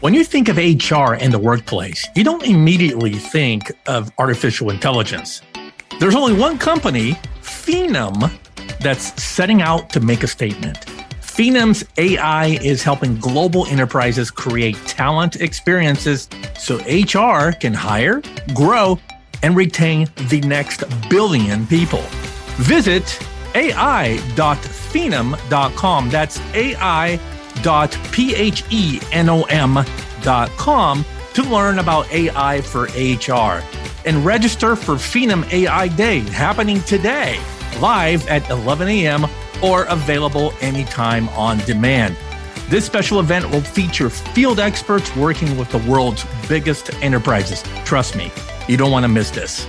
When you think of HR in the workplace, you don't immediately think of artificial intelligence. There's only one company, Phenom, that's setting out to make a statement. Phenom's AI is helping global enterprises create talent experiences so HR can hire, grow, and retain the next billion people. Visit ai.phenom.com. That's ai.phenom.com to learn about AI for HR and register for Phenom AI Day happening today, live at 11 a.m. or available anytime on demand. This special event will feature field experts working with the world's biggest enterprises. Trust me, you don't want to miss this.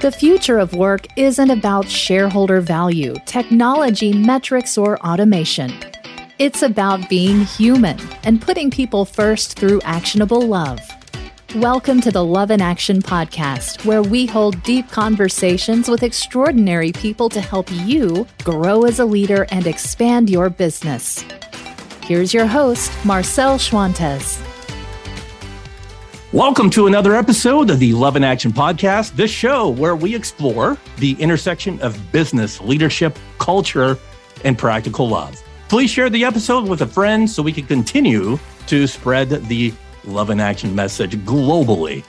The future of work isn't about shareholder value, technology, metrics, or automation. It's about being human and putting people first through actionable love. Welcome to the Love in Action podcast, where we hold deep conversations with extraordinary people to help you grow as a leader and expand your business. Here's your host, Marcel Schwantes. Welcome to another episode of the Love in Action podcast, this show where we explore the intersection of business, leadership, culture, and practical love. Please share the episode with a friend so we can continue to spread the Love in Action message globally.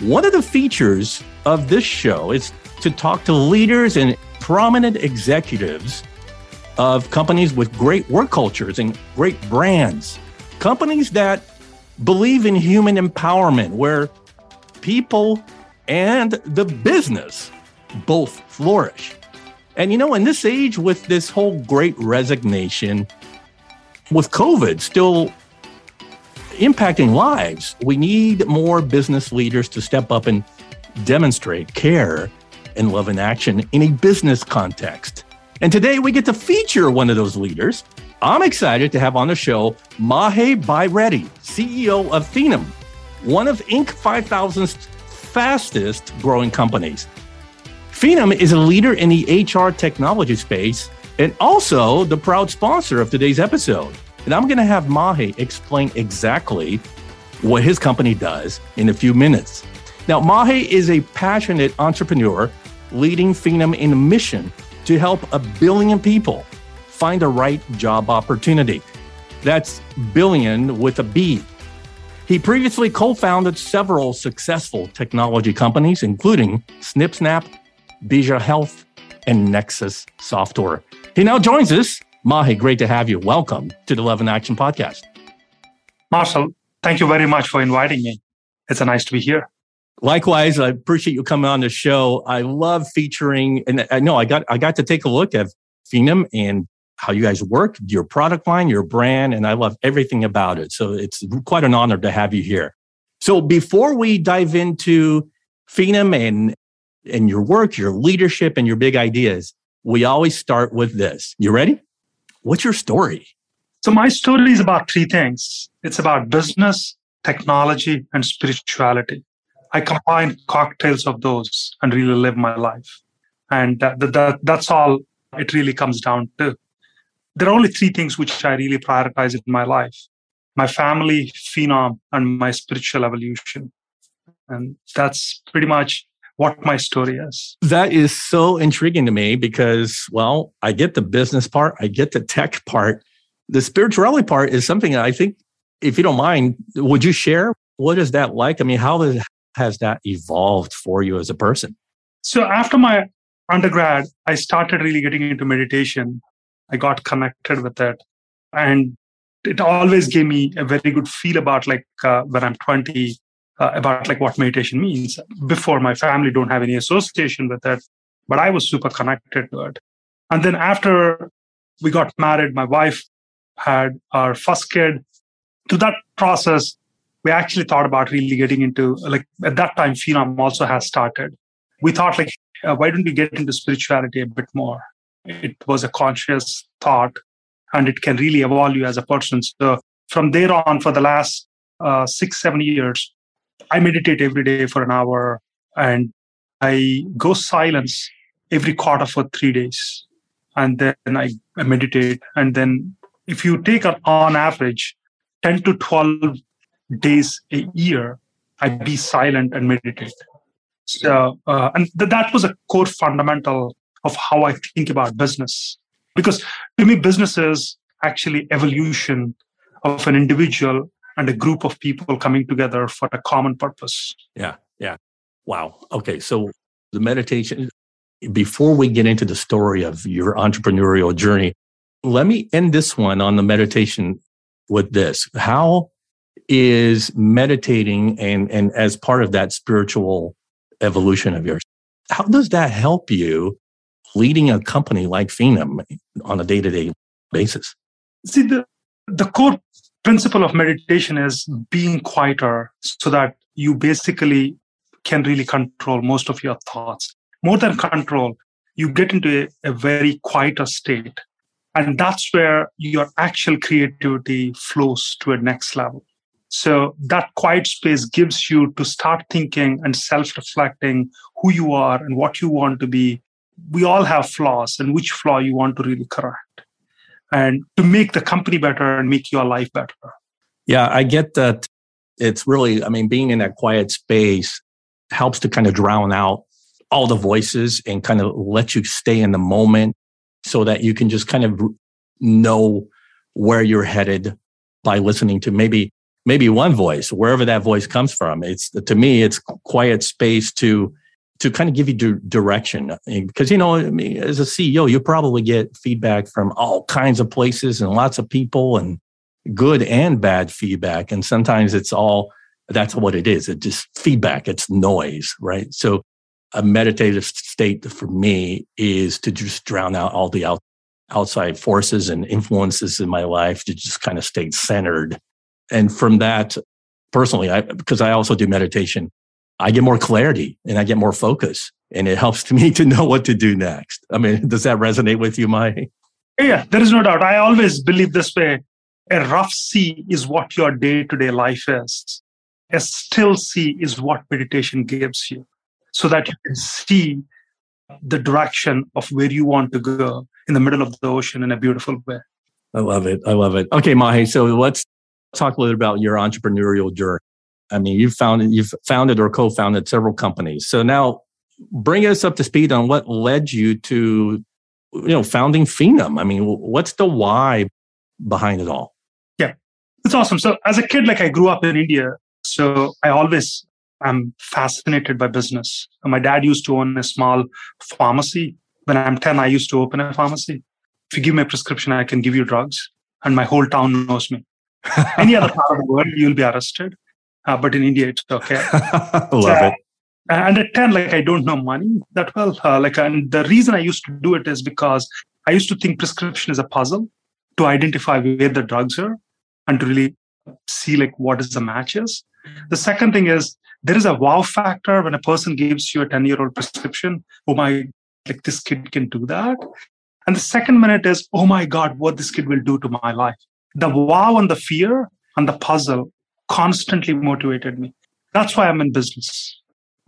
One of the features of this show is to talk to leaders and prominent executives of companies with great work cultures and great brands, companies that believe in human empowerment where people and the business both flourish. And you know, in this age with this whole great resignation, with COVID still impacting lives, we need more business leaders to step up and demonstrate care and love in action in a business context. And today we get to feature one of those leaders I'm excited to have on the show Mahe Baireddy, CEO of Phenom, one of Inc. 5000's fastest growing companies. Phenom is a leader in the HR technology space and also the proud sponsor of today's episode. And I'm going to have Mahe explain exactly what his company does in a few minutes. Now, Mahe is a passionate entrepreneur leading Phenom in a mission to help a billion people find a right job opportunity. That's billion with a B. He previously co founded several successful technology companies, including SnipSnap, Bija Health, and Nexus Software. He now joins us. Mahe, great to have you. Welcome to the Love in Action podcast. Marcel, thank you very much for inviting me. It's a nice to be here. Likewise, I appreciate you coming on the show. I love featuring, and I know I got I got to take a look at Phenom and how you guys work, your product line, your brand, and I love everything about it. So it's quite an honor to have you here. So before we dive into Phenom and and your work, your leadership, and your big ideas, we always start with this. You ready? What's your story? So my story is about three things. It's about business, technology, and spirituality. I combine cocktails of those and really live my life. And that, that, that's all it really comes down to there are only three things which I really prioritize in my life my family, phenom, and my spiritual evolution. And that's pretty much what my story is. That is so intriguing to me because, well, I get the business part, I get the tech part. The spirituality part is something I think, if you don't mind, would you share? What is that like? I mean, how has that evolved for you as a person? So, after my undergrad, I started really getting into meditation I got connected with it. And it always gave me a very good feel about like uh, when I'm 20, uh, about like what meditation means. Before my family don't have any association with it, but I was super connected to it. And then after we got married, my wife had our first kid. To that process, we actually thought about really getting into like at that time, Phenom also has started. We thought like, uh, why don't we get into spirituality a bit more? It was a conscious thought and it can really evolve you as a person. So from there on for the last uh, six seven years i meditate every day for an hour and i go silence every quarter for three days. And then i, meditate. And then if you take on average 10 to 12 days a year, I be silent and meditate. So, uh, and th- that was a core fundamental of how I think about business. Because to me, business is actually evolution of an individual and a group of people coming together for a common purpose. Yeah, yeah. Wow. Okay, so the meditation. Before we get into the story of your entrepreneurial journey, let me end this one on the meditation with this. How is meditating and, and as part of that spiritual evolution of yours, how does that help you leading a company like Phenom on a day to day basis? See, the, the core principle of meditation is being quieter so that you basically can really control most of your thoughts. More than control, you get into a, a very quieter state. And that's where your actual creativity flows to a next level. So that quiet space gives you to start thinking and self reflecting who you are and what you want to be. We all have flaws and which flaw you want to really correct and to make the company better and make your life better. Yeah, I get that. It's really, I mean, being in that quiet space helps to kind of drown out all the voices and kind of let you stay in the moment so that you can just kind of know where you're headed by listening to maybe maybe one voice, wherever that voice comes from. It's to me, it's quiet space to to kind of give you di- direction uh, because you know I mean, as a CEO, you probably get feedback from all kinds of places and lots of people and good and bad feedback, and sometimes it's all that's what it is. It's just feedback. It's noise, right? So a meditative state for me is to just drown out all the out, outside forces and influences in my life to just kind of stay centered and from that, personally, I, because I also do meditation, I get more clarity and I get more focus and it helps me to know what to do next. I mean, does that resonate with you, Mahe? Yeah, there is no doubt. I always believe this way. A rough sea is what your day to day life is. A still sea is what meditation gives you so that you can see the direction of where you want to go in the middle of the ocean in a beautiful way. I love it. I love it. Okay, Mahe. So let's talk a little about your entrepreneurial journey. I mean, you've founded, you've founded or co-founded several companies. So now bring us up to speed on what led you to, you know, founding Phenom. I mean, what's the why behind it all? Yeah, it's awesome. So as a kid, like I grew up in India. So I always am fascinated by business. My dad used to own a small pharmacy. When I'm 10, I used to open a pharmacy. If you give me a prescription, I can give you drugs and my whole town knows me. Any other part of the world, you'll be arrested. Uh, but in India, it's okay. Love so, it. And at 10, like I don't know money that well. Uh, like, and the reason I used to do it is because I used to think prescription is a puzzle to identify where the drugs are and to really see like what is the matches. The second thing is there is a wow factor when a person gives you a 10 year old prescription. Oh my, like this kid can do that. And the second minute is, oh my God, what this kid will do to my life the wow and the fear and the puzzle constantly motivated me. That's why I'm in business.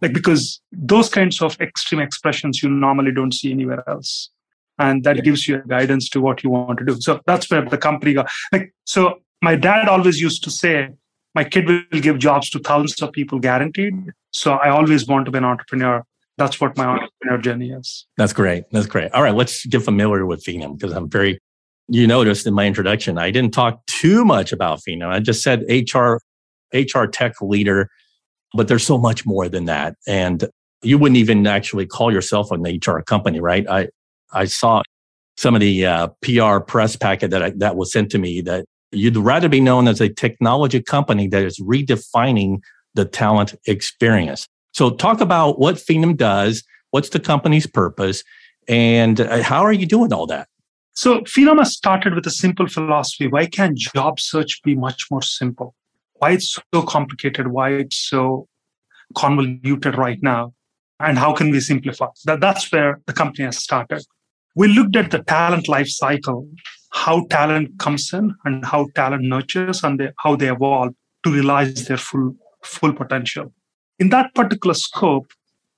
Like, because those kinds of extreme expressions you normally don't see anywhere else. And that yeah. gives you a guidance to what you want to do. So that's where the company got. Like, so my dad always used to say, my kid will give jobs to thousands of people guaranteed. So I always want to be an entrepreneur. That's what my entrepreneur journey is. That's great. That's great. All right, let's get familiar with Phenom because I'm very you noticed in my introduction, I didn't talk too much about Phenom. I just said HR, HR tech leader, but there's so much more than that. And you wouldn't even actually call yourself an HR company, right? I, I saw some of the uh, PR press packet that I, that was sent to me that you'd rather be known as a technology company that is redefining the talent experience. So talk about what Phenom does, what's the company's purpose, and uh, how are you doing all that? So Phenom has started with a simple philosophy. Why can't job search be much more simple? Why it's so complicated? Why it's so convoluted right now? And how can we simplify? That, that's where the company has started. We looked at the talent life cycle, how talent comes in and how talent nurtures and they, how they evolve to realize their full, full potential. In that particular scope,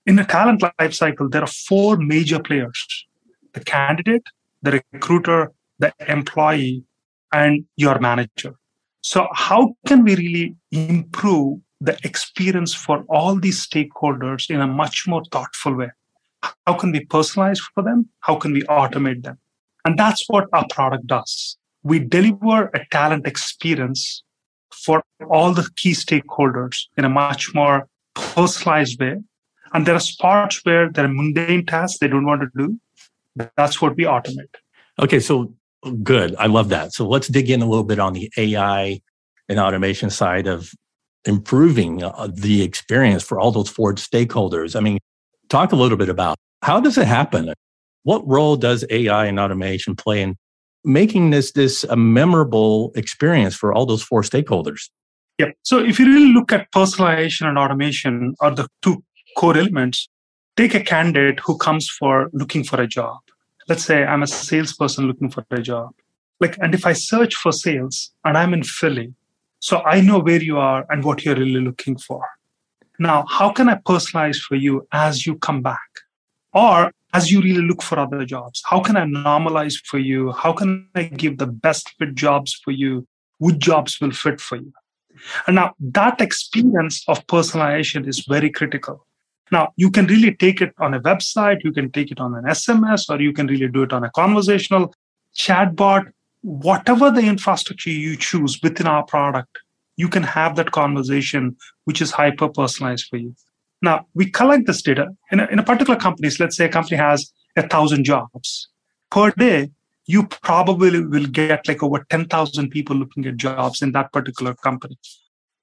in the talent life cycle, there are four major players the candidate, the recruiter, the employee, and your manager. So, how can we really improve the experience for all these stakeholders in a much more thoughtful way? How can we personalize for them? How can we automate them? And that's what our product does. We deliver a talent experience for all the key stakeholders in a much more personalized way. And there are spots where there are mundane tasks they don't want to do. That's what we automate. Okay, so good. I love that. So let's dig in a little bit on the AI and automation side of improving uh, the experience for all those Ford stakeholders. I mean, talk a little bit about how does it happen? What role does AI and automation play in making this this a memorable experience for all those four stakeholders? Yeah. So if you really look at personalization and automation are the two core elements, take a candidate who comes for looking for a job. Let's say I'm a salesperson looking for a job. Like, and if I search for sales and I'm in Philly, so I know where you are and what you're really looking for. Now, how can I personalize for you as you come back? Or as you really look for other jobs? How can I normalize for you? How can I give the best fit jobs for you? Which jobs will fit for you? And now that experience of personalization is very critical. Now you can really take it on a website, you can take it on an SMS, or you can really do it on a conversational chatbot, whatever the infrastructure you choose within our product, you can have that conversation which is hyper personalized for you. Now, we collect this data in a, in a particular company. So let's say a company has a thousand jobs per day. You probably will get like over 10,000 people looking at jobs in that particular company.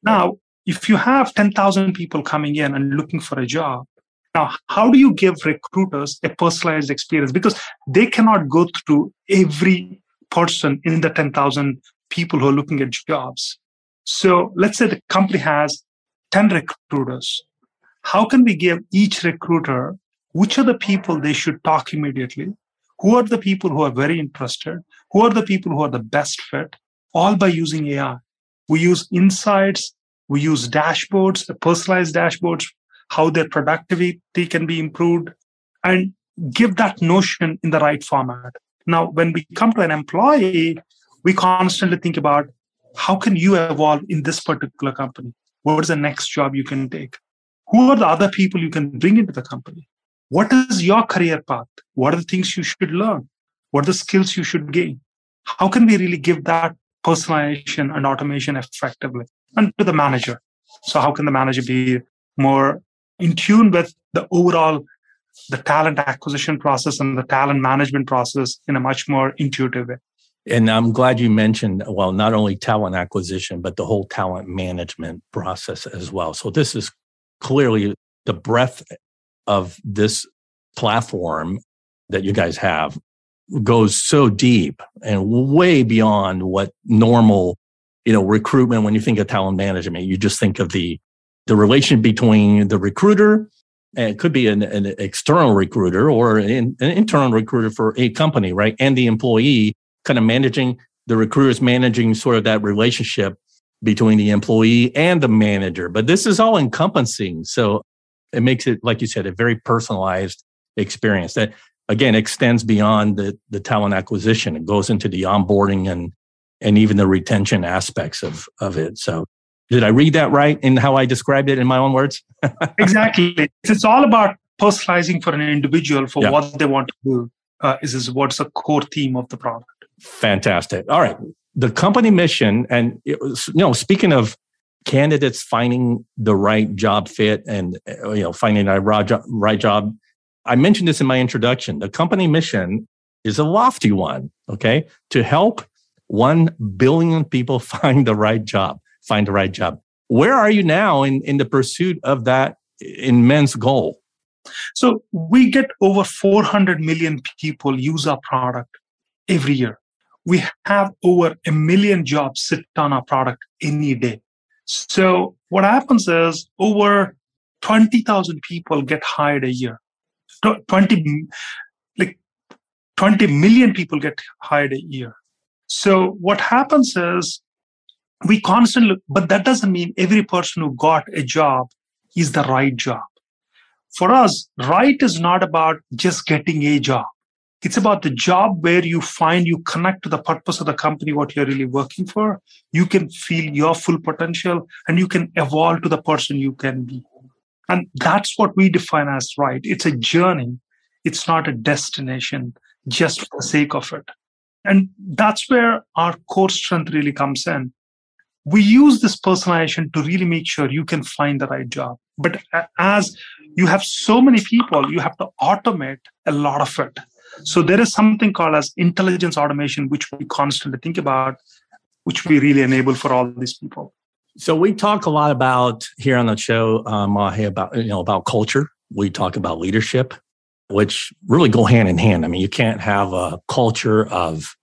Now, if you have 10,000 people coming in and looking for a job, now how do you give recruiters a personalized experience? Because they cannot go through every person in the 10,000 people who are looking at jobs. So let's say the company has 10 recruiters. How can we give each recruiter which are the people they should talk immediately? Who are the people who are very interested? Who are the people who are the best fit? All by using ai we use insights we use dashboards personalized dashboards how their productivity can be improved and give that notion in the right format now when we come to an employee we constantly think about how can you evolve in this particular company what is the next job you can take who are the other people you can bring into the company? What is your career path? What are the things you should learn? What are the skills you should gain? How can we really give that personalization and automation effectively? And to the manager. So how can the manager be more in tune with the overall the talent acquisition process and the talent management process in a much more intuitive way? And I'm glad you mentioned, well, not only talent acquisition, but the whole talent management process as well. So this is clearly the breadth of this platform that you guys have goes so deep and way beyond what normal you know recruitment when you think of talent management you just think of the the relation between the recruiter and it could be an, an external recruiter or an, an, internal recruiter for a company right and the employee kind of managing the recruiters managing sort of that relationship between the employee and the manager. But this is all encompassing. So it makes it, like you said, a very personalized experience that again extends beyond the, the talent acquisition. It goes into the onboarding and and even the retention aspects of, of it. So did I read that right in how I described it in my own words? exactly. It's all about personalizing for an individual for yeah. what they want to do. Uh, is, is what's the core theme of the product. Fantastic. All right the company mission, and it was, you know, speaking of candidates finding the right job fit and you know finding a right job, I mentioned this in my introduction. The company mission is a lofty one. Okay, to help one billion people find the right job, find the right job. Where are you now in in the pursuit of that immense goal? So we get over 400 million people use our product every year we have over a million jobs sit on our product any day. So what happens is over 20,000 people get hired a year. 20, like 20 million people get hired a year. So what happens is we constantly, but that doesn't mean every person who got a job is the right job. For us, right is not about just getting a job. It's about the job where you find you connect to the purpose of the company, what you're really working for. You can feel your full potential and you can evolve to the person you can be. And that's what we define as right. It's a journey. It's not a destination just for the sake of it. And that's where our core strength really comes in. We use this personalization to really make sure you can find the right job. But as you have so many people, you have to automate a lot of it. So there is something called as intelligence automation, which we constantly think about, which we really enable for all these people. So we talk a lot about here on the show, um, Mahe, about you know about culture. We talk about leadership, which really go hand in hand. I mean, you can't have a culture of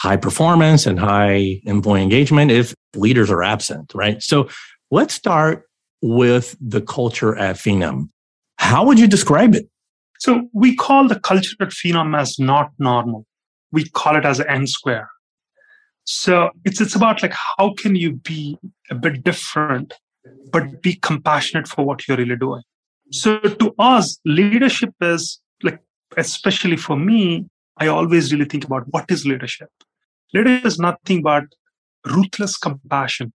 high performance and high employee engagement if leaders are absent, right? So let's start with the culture at Phenom. How would you describe it? So we call the culture at Phenom as not normal. We call it as N square. So it's it's about like how can you be a bit different, but be compassionate for what you're really doing. So to us, leadership is especially for me, I always really think about what is leadership. Leadership is nothing but ruthless compassion.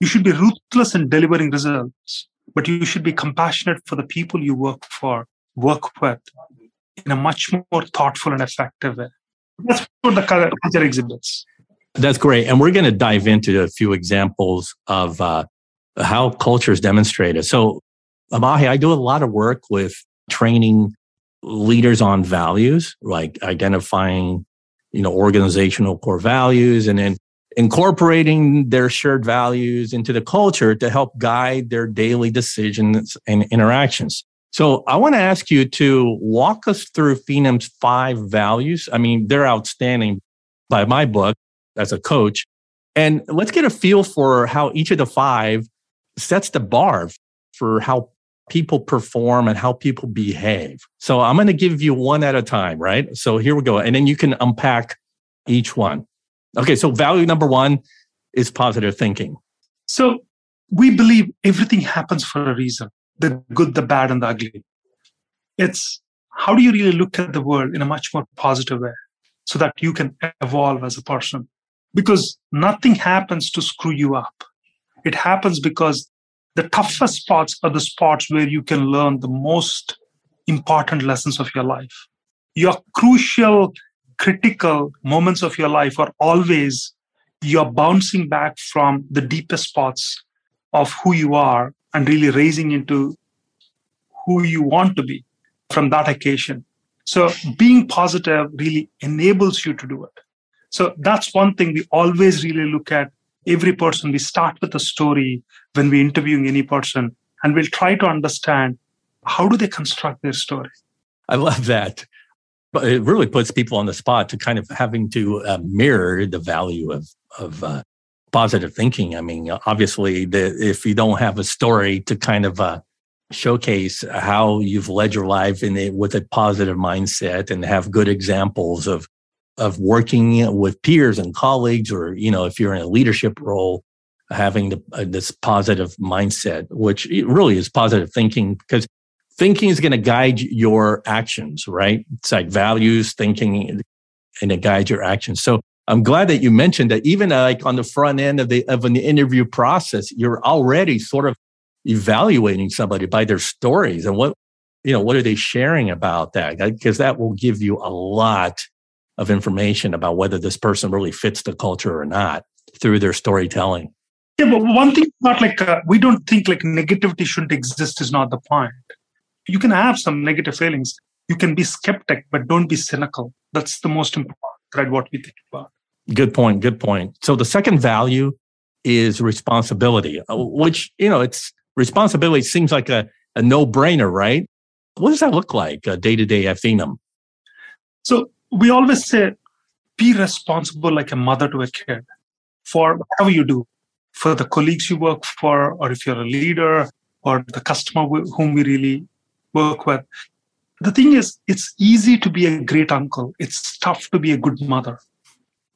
You should be ruthless in delivering results, but you should be compassionate for the people you work for work with in a much more thoughtful and effective way. That's what the culture exhibits. That's great. And we're going to dive into a few examples of uh, how culture is demonstrated. So, Mahe, I do a lot of work with training leaders on values, like identifying, you know, organizational core values and then incorporating their shared values into the culture to help guide their daily decisions and interactions. So I want to ask you to walk us through Phenom's five values. I mean, they're outstanding by my book as a coach. And let's get a feel for how each of the five sets the bar for how people perform and how people behave. So I'm going to give you one at a time, right? So here we go. And then you can unpack each one. Okay. So value number one is positive thinking. So we believe everything happens for a reason the good, the bad, and the ugly. It's how do you really look at the world in a much more positive way so that you can evolve as a person? Because nothing happens to screw you up. It happens because the toughest spots are the spots where you can learn the most important lessons of your life. Your crucial, critical moments of your life are always you're bouncing back from the deepest spots of who you are and really raising into who you want to be from that occasion. So being positive really enables you to do it. So that's one thing we always really look at every person. We start with a story when we're interviewing any person and we'll try to understand how do they construct their story. I love that. But it really puts people on the spot to kind of having to uh, mirror the value of, of uh, positive thinking. I mean, obviously, the, if you don't have a story to kind of uh, showcase how you've led your life in it with a positive mindset and have good examples of of working with peers and colleagues, or you know, if you're in a leadership role, having the, uh, this positive mindset, which really is positive thinking, because thinking is going to guide your actions, right? It's like values, thinking, and it guides your actions. So I'm glad that you mentioned that even uh, like on the front end of the of an interview process, you're already sort of evaluating somebody by their stories and what you know what are they sharing about that because that will give you a lot of information about whether this person really fits the culture or not through their storytelling. Yeah, but one thing not like uh, we don't think like negativity shouldn't exist is not the point. You can have some negative feelings. You can be skeptic, but don't be cynical. That's the most important, right? What we think about. Good point. Good point. So the second value is responsibility, uh, which, you know, it's responsibility seems like a, a no brainer, right? What does that look like day to day at Phenom? So we always say, be responsible like a mother to a kid for whatever you do, for the colleagues you work for, or if you're a leader or the customer whom we really work with. The thing is, it's easy to be a great uncle. It's tough to be a good mother.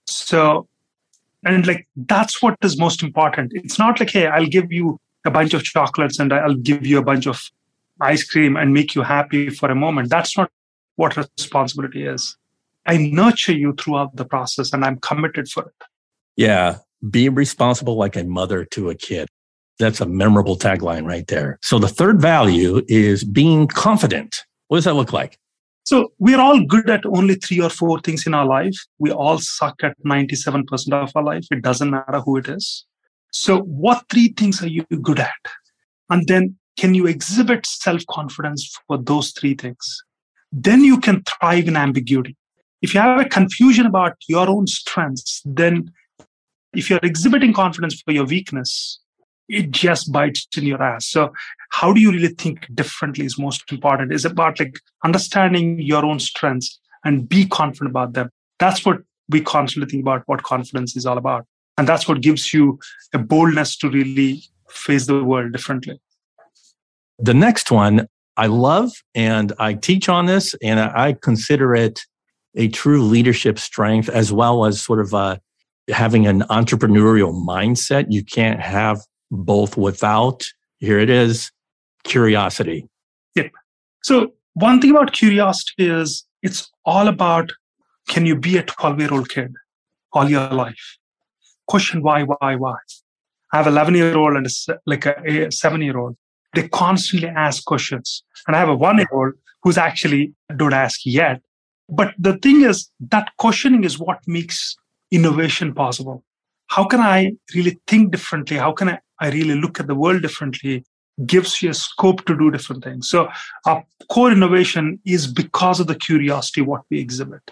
So, and like that's what is most important. It's not like, hey, I'll give you a bunch of chocolates and I'll give you a bunch of ice cream and make you happy for a moment. That's not what responsibility is. I nurture you throughout the process and I'm committed for it. Yeah. Be responsible like a mother to a kid. That's a memorable tagline right there. So the third value is being confident. What does that look like? So we're all good at only three or four things in our life. We all suck at 97% of our life. It doesn't matter who it is. So what three things are you good at? And then can you exhibit self confidence for those three things? Then you can thrive in ambiguity. If you have a confusion about your own strengths, then if you're exhibiting confidence for your weakness, it just bites in your ass. So how do you really think differently is most important. Is about like understanding your own strengths and be confident about them. That's what we constantly think about what confidence is all about. And that's what gives you a boldness to really face the world differently. The next one I love and I teach on this and I consider it a true leadership strength as well as sort of uh, having an entrepreneurial mindset. You can't have both without, here it is, curiosity. Yep. So, one thing about curiosity is it's all about can you be a 12 year old kid all your life? Question why, why, why? I have 11 year old and a, like a, a seven year old. They constantly ask questions. And I have a one year old who's actually don't ask yet. But the thing is that questioning is what makes innovation possible. How can I really think differently? How can I, I really look at the world differently? gives you a scope to do different things. So our core innovation is because of the curiosity what we exhibit.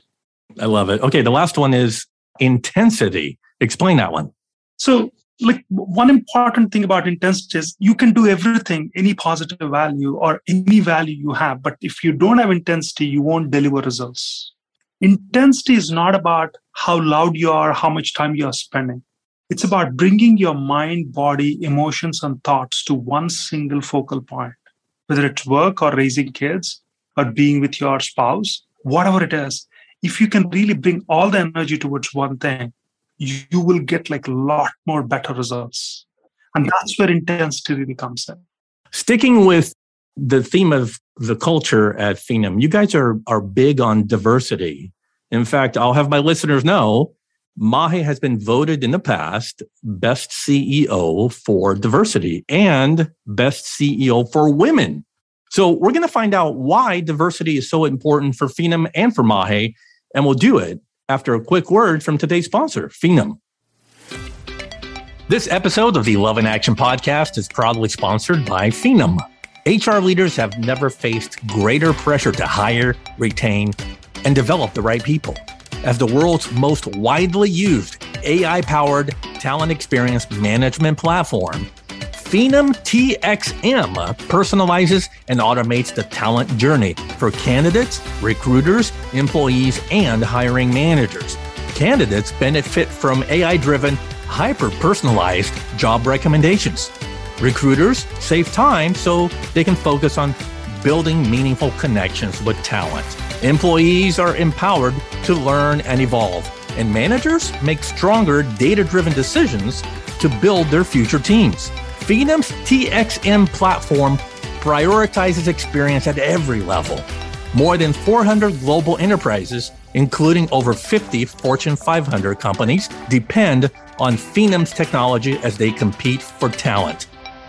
I love it. Okay, the last one is intensity. Explain that one. So like one important thing about intensity is you can do everything, any positive value or any value you have, but if you don't have intensity, you won't deliver results. Intensity is not about how loud you are, how much time you are spending. It's about bringing your mind, body, emotions, and thoughts to one single focal point, whether it's work or raising kids or being with your spouse, whatever it is. If you can really bring all the energy towards one thing, you, will get like a lot more better results. And that's where intensity really comes in. Sticking with the theme of the culture at Phenom, you guys are, are big on diversity. In fact, I'll have my listeners know Mahe has been voted in the past best CEO for diversity and best CEO for women. So we're going to find out why diversity is so important for Phenom and for Mahe, and we'll do it after a quick word from today's sponsor, Phenom. This episode of the Love in Action podcast is proudly sponsored by Phenom. HR leaders have never faced greater pressure to hire, retain, and develop the right people as the world's most widely used AI powered talent experience management platform, Phenom TXM personalizes and automates the talent journey for candidates, recruiters, employees, and hiring managers. Candidates benefit from AI driven, hyper personalized job recommendations. Recruiters save time so they can focus on building meaningful connections with talent. Employees are empowered to learn and evolve, and managers make stronger data driven decisions to build their future teams. Phenom's TXM platform prioritizes experience at every level. More than 400 global enterprises, including over 50 Fortune 500 companies, depend on Phenom's technology as they compete for talent.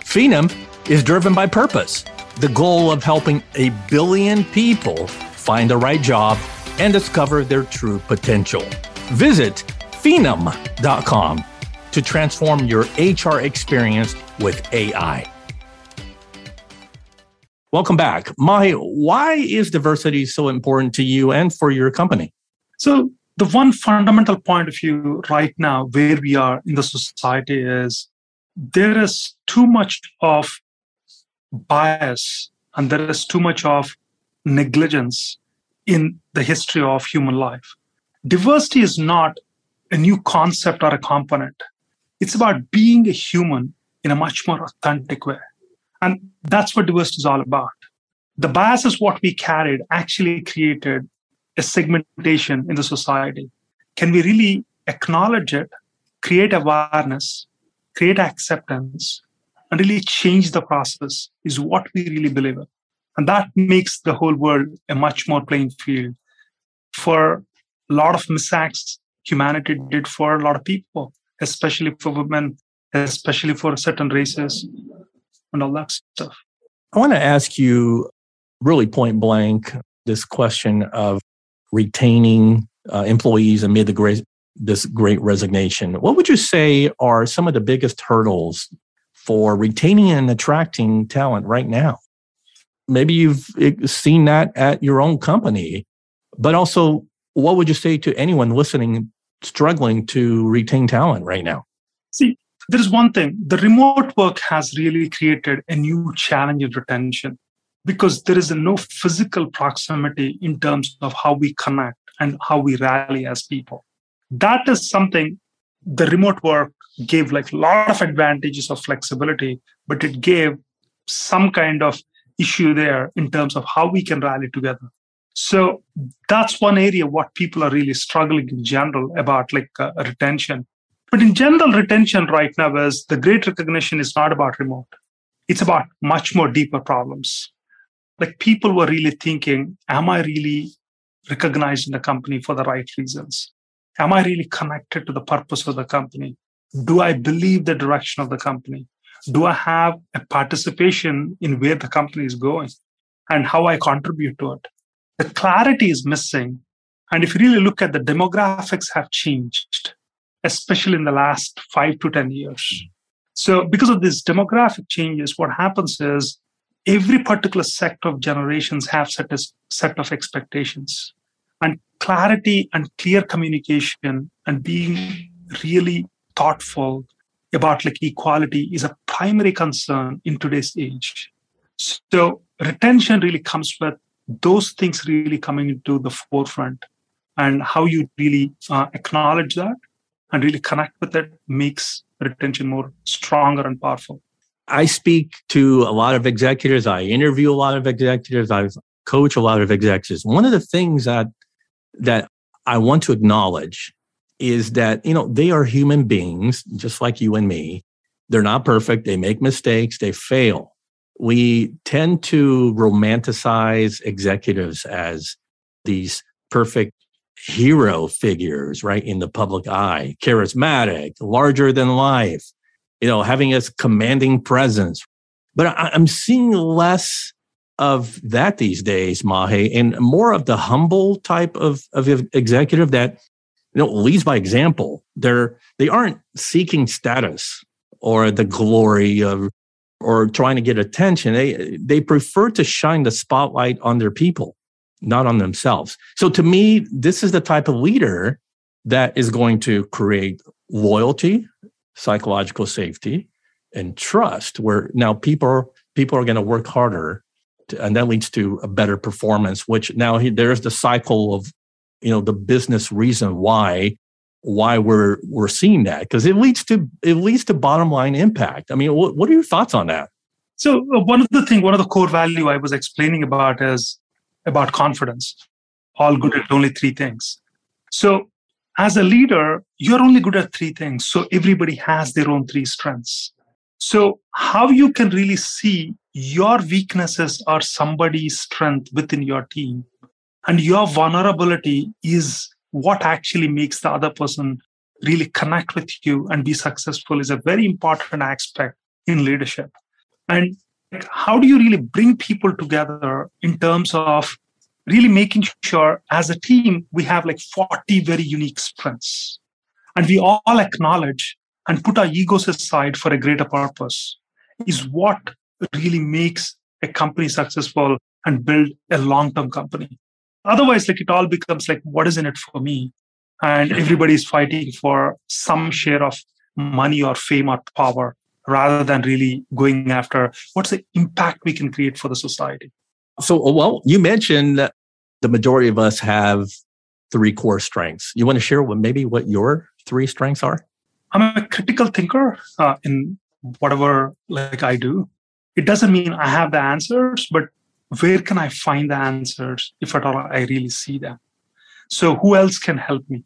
Phenom is driven by purpose, the goal of helping a billion people find the right job, and discover their true potential. Visit phenom.com to transform your HR experience with AI. Welcome back. Mahe, why is diversity so important to you and for your company? So, the one fundamental point of view right now, where we are in the society, is there is too much of bias and there is too much of negligence in the history of human life. Diversity is not a new concept or a component. It's about being a human in a much more authentic way. And that's what diversity is all about. The biases what we carried actually created a segmentation in the society. Can we really acknowledge it, create awareness, create acceptance, and really change the process is what we really believe in. And that makes the whole world a much more playing field for a lot of misacts humanity did for a lot of people, especially for women, especially for certain races, and all that stuff. I want to ask you really point blank this question of retaining uh, employees amid the great this great resignation. What would you say are some of the biggest hurdles for retaining and attracting talent right now? Maybe you've eh, seen that at your own company, but also what would you say to anyone listening struggling to retain talent right now? See, there is one thing the remote work has really created a new challenge in retention because there is no physical proximity in terms of how we connect and how we rally as people. That is something the remote work gave like a lot of advantages of flexibility, but it gave some kind of issue there in terms of how we can rally together. So that's one area what people are really struggling in general about like uh, retention. But in general, retention right now is the great recognition is not about remote. It's about much more deeper problems. Like people were really thinking, am I really recognized in the company for the right reasons? Am I really connected to the purpose of the company? Do I believe the direction of the company? Do I have a participation in where the company is going and how I contribute to it? the clarity is missing. And if you really look at the demographics have changed, especially in the last five to 10 years. So because of these demographic changes, what happens is every particular sector of generations have set a set of expectations. Clarity and clear communication and being really thoughtful about like equality is a primary concern in today's age. So retention really comes with those things really coming into the forefront and how you really uh, acknowledge that and really connect with it makes retention more stronger and powerful. I speak to a lot of executives. I interview a lot of executives. I coach a lot of executives. One of the things that that I want to acknowledge is that you know they are human beings just like you and me. They're not perfect. They make mistakes. They fail we tend to romanticize executives as these perfect hero figures, right, in the public eye, charismatic, larger than life, you know, having a commanding presence. But I, am seeing less of that these days, Mahe, and more of the humble type of, of executive that you know leads by example. They're they aren't seeking status or the glory of or trying to get attention. They they prefer to shine the spotlight on their people, not on themselves. So to me, this is the type of leader that is going to create loyalty, psychological safety, and trust. Where now people people are going to work harder, and that leads to a better performance. Which now he, there's the cycle of you know the business reason why why we're we're seeing that because it leads to it leads to bottom line impact. I mean, what, what are your thoughts on that? So uh, one of the thing, one of the core value I was explaining about is about confidence. All good at only three things. So as a leader, you're only good at three things. So everybody has their own three strengths. So how you can really see your weaknesses are somebody's strength within your team and your vulnerability is what actually makes the other person really connect with you and be successful is a very important aspect in leadership. And how do you really bring people together in terms of really making sure as a team we have like 40 very unique strengths and we all acknowledge and put our egos aside for a greater purpose is what really makes a company successful and build a long-term company Otherwise, like it all becomes like, what is in it for me? And everybody's fighting for some share of money or fame or power rather than really going after what's the impact we can create for the society. So, well, you mentioned that the majority of us have three core strengths. You want to share what maybe what your three strengths are? I'm a critical thinker uh, in whatever like I do. It doesn't mean I have the answers, but where can I find the answers if at all I really see them? So, who else can help me?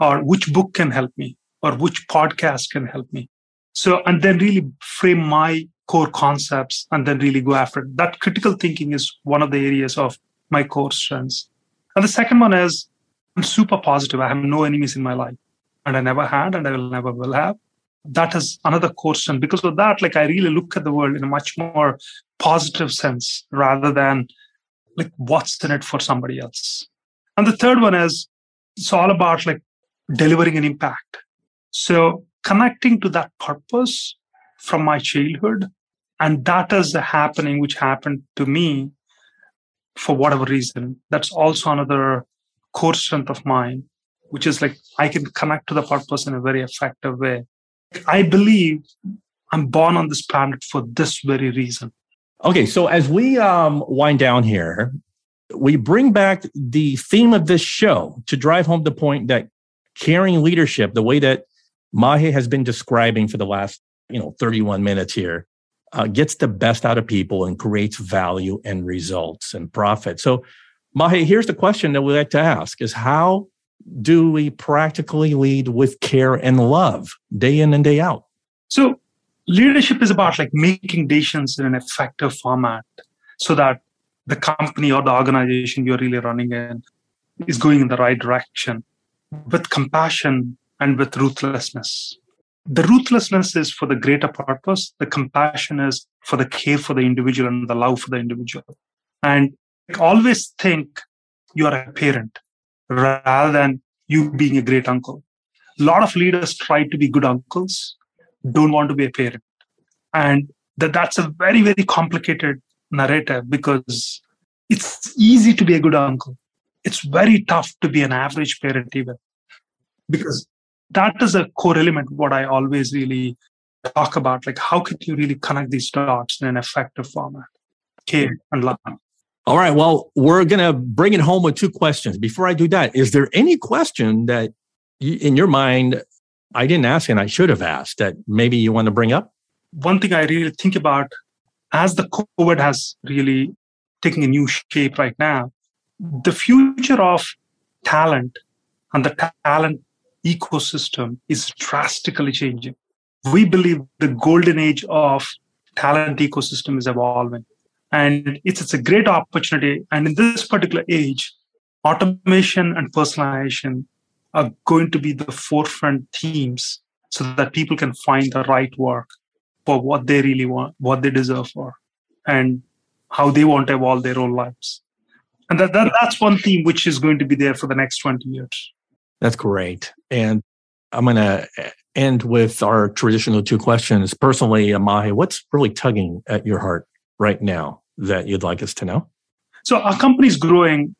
Or which book can help me? Or which podcast can help me? So, and then really frame my core concepts and then really go after it. That critical thinking is one of the areas of my core strengths. And the second one is I'm super positive. I have no enemies in my life, and I never had, and I will never will have. That is another question. Because of that, like I really look at the world in a much more positive sense rather than like what's in it for somebody else. And the third one is it's all about like delivering an impact. So connecting to that purpose from my childhood, and that is the happening which happened to me for whatever reason. That's also another core strength of mine, which is like I can connect to the purpose in a very effective way. I believe I'm born on this planet for this very reason. Okay, so as we um, wind down here, we bring back the theme of this show to drive home the point that caring leadership, the way that Mahe has been describing for the last, you know, 31 minutes here, uh, gets the best out of people and creates value and results and profit. So, Mahe, here's the question that we like to ask: Is how do we practically lead with care and love day in and day out? So, leadership is about like making decisions in an effective format so that the company or the organization you're really running in is going in the right direction with compassion and with ruthlessness. The ruthlessness is for the greater purpose. The compassion is for the care for the individual and the love for the individual. And always think you are a parent rather than you being a great uncle. A lot of leaders try to be good uncles, don't want to be a parent. And that, that's a very, very complicated narrative because it's easy to be a good uncle. It's very tough to be an average parent, even because that is a core element. What I always really talk about, like how can you really connect these dots in an effective format? Care and love. All right. Well, we're going to bring it home with two questions. Before I do that, is there any question that you, in your mind I didn't ask and I should have asked that maybe you want to bring up? One thing I really think about as the COVID has really taken a new shape right now, the future of talent and the talent ecosystem is drastically changing. We believe the golden age of talent ecosystem is evolving and it's, it's a great opportunity. And in this particular age, automation and personalization are going to be the forefront themes so that people can find the right work for what they really want, what they deserve for, and how they want to evolve their own lives. And that, that that's one theme which is going to be there for the next 20 years. That's great. And I'm going to uh, end with our traditional two questions. Personally, Mahe, what's really tugging at your heart right now that you'd like us to know? So our company is growing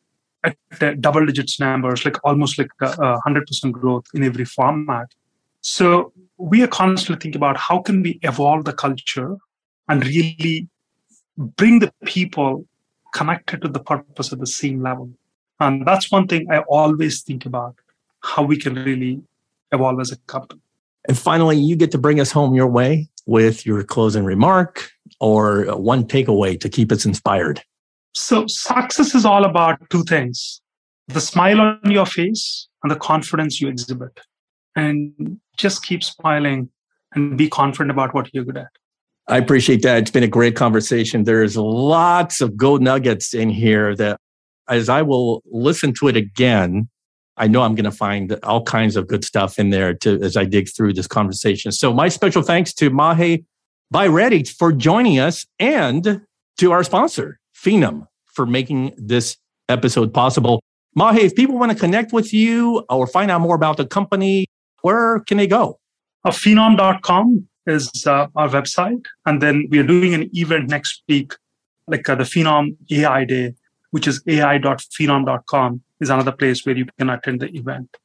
at double digits numbers, like almost like a hundred percent growth in every format. So we are constantly thinking about how can we evolve the culture and really bring the people connected to the purpose at the same level. And that's one thing I always think about how we can really evolve as a company. And finally, you get to bring us home your way with your closing remark or one takeaway to keep us inspired? So, success is all about two things the smile on your face and the confidence you exhibit. And just keep smiling and be confident about what you're good at. I appreciate that. It's been a great conversation. There's lots of gold nuggets in here that, as I will listen to it again, I know I'm going to find all kinds of good stuff in there to, as I dig through this conversation. So, my special thanks to Mahe Bayireddi for joining us and to our sponsor, Phenom, for making this episode possible. Mahe, if people want to connect with you or find out more about the company, where can they go? Uh, phenom.com is uh, our website. And then we are doing an event next week, like uh, the Phenom AI Day, which is ai.phenom.com is another place where you can attend the event.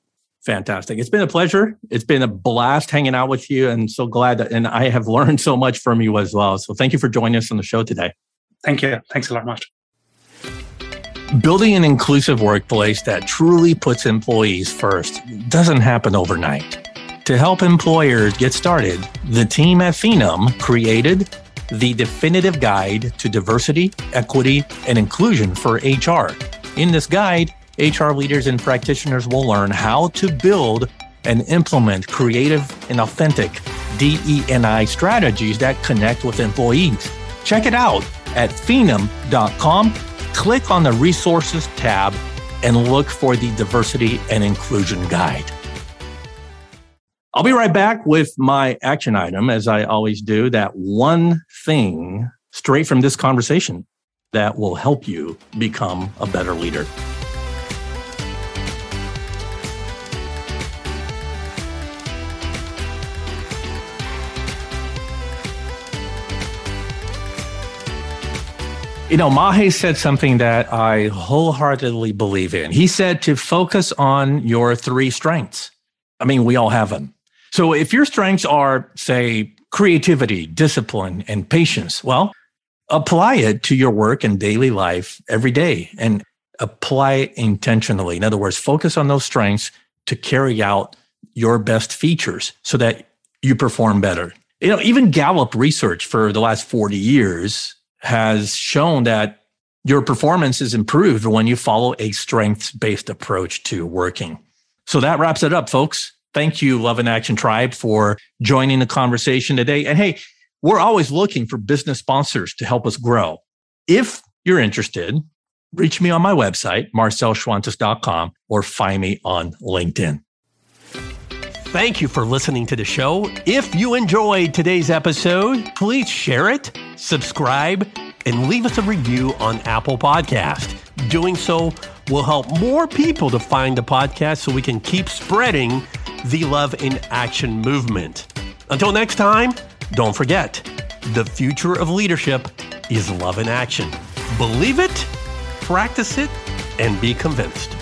Fantastic. It's been a pleasure. It's been a blast hanging out with you and so glad that, and I have learned so much from you as well. So thank you for joining us on the show today. Thank you. Thanks a lot much. Building an inclusive workplace that truly puts employees first doesn't happen overnight. To help employers get started, the team at Phenom created the definitive guide to diversity, equity, and inclusion for HR. In this guide, HR leaders and practitioners will learn how to build and implement creative and authentic DEI strategies that connect with employees. Check it out at phenom.com. Click on the resources tab and look for the diversity and inclusion guide. I'll be right back with my action item, as I always do, that one thing straight from this conversation that will help you become a better leader. You know, Mahe said something that I wholeheartedly believe in. He said to focus on your three strengths. I mean, we all have them. So if your strengths are, say, creativity, discipline, and patience, well, apply it to your work and daily life every day and apply it intentionally. In other words, focus on those strengths to carry out your best features so that you perform better. You know, even Gallup research for the last 40 years has shown that your performance is improved when you follow a strengths based approach to working. So that wraps it up, folks. Thank you, Love in Action Tribe, for joining the conversation today. And hey, we're always looking for business sponsors to help us grow. If you're interested, reach me on my website, marcelschwantes.com, or find me on LinkedIn. Thank you for listening to the show. If you enjoyed today's episode, please share it, subscribe, and leave us a review on Apple Podcast. Doing so will help more people to find the podcast so we can keep spreading the Love in Action movement. Until next time, don't forget the future of leadership is love in action. Believe it, practice it, and be convinced.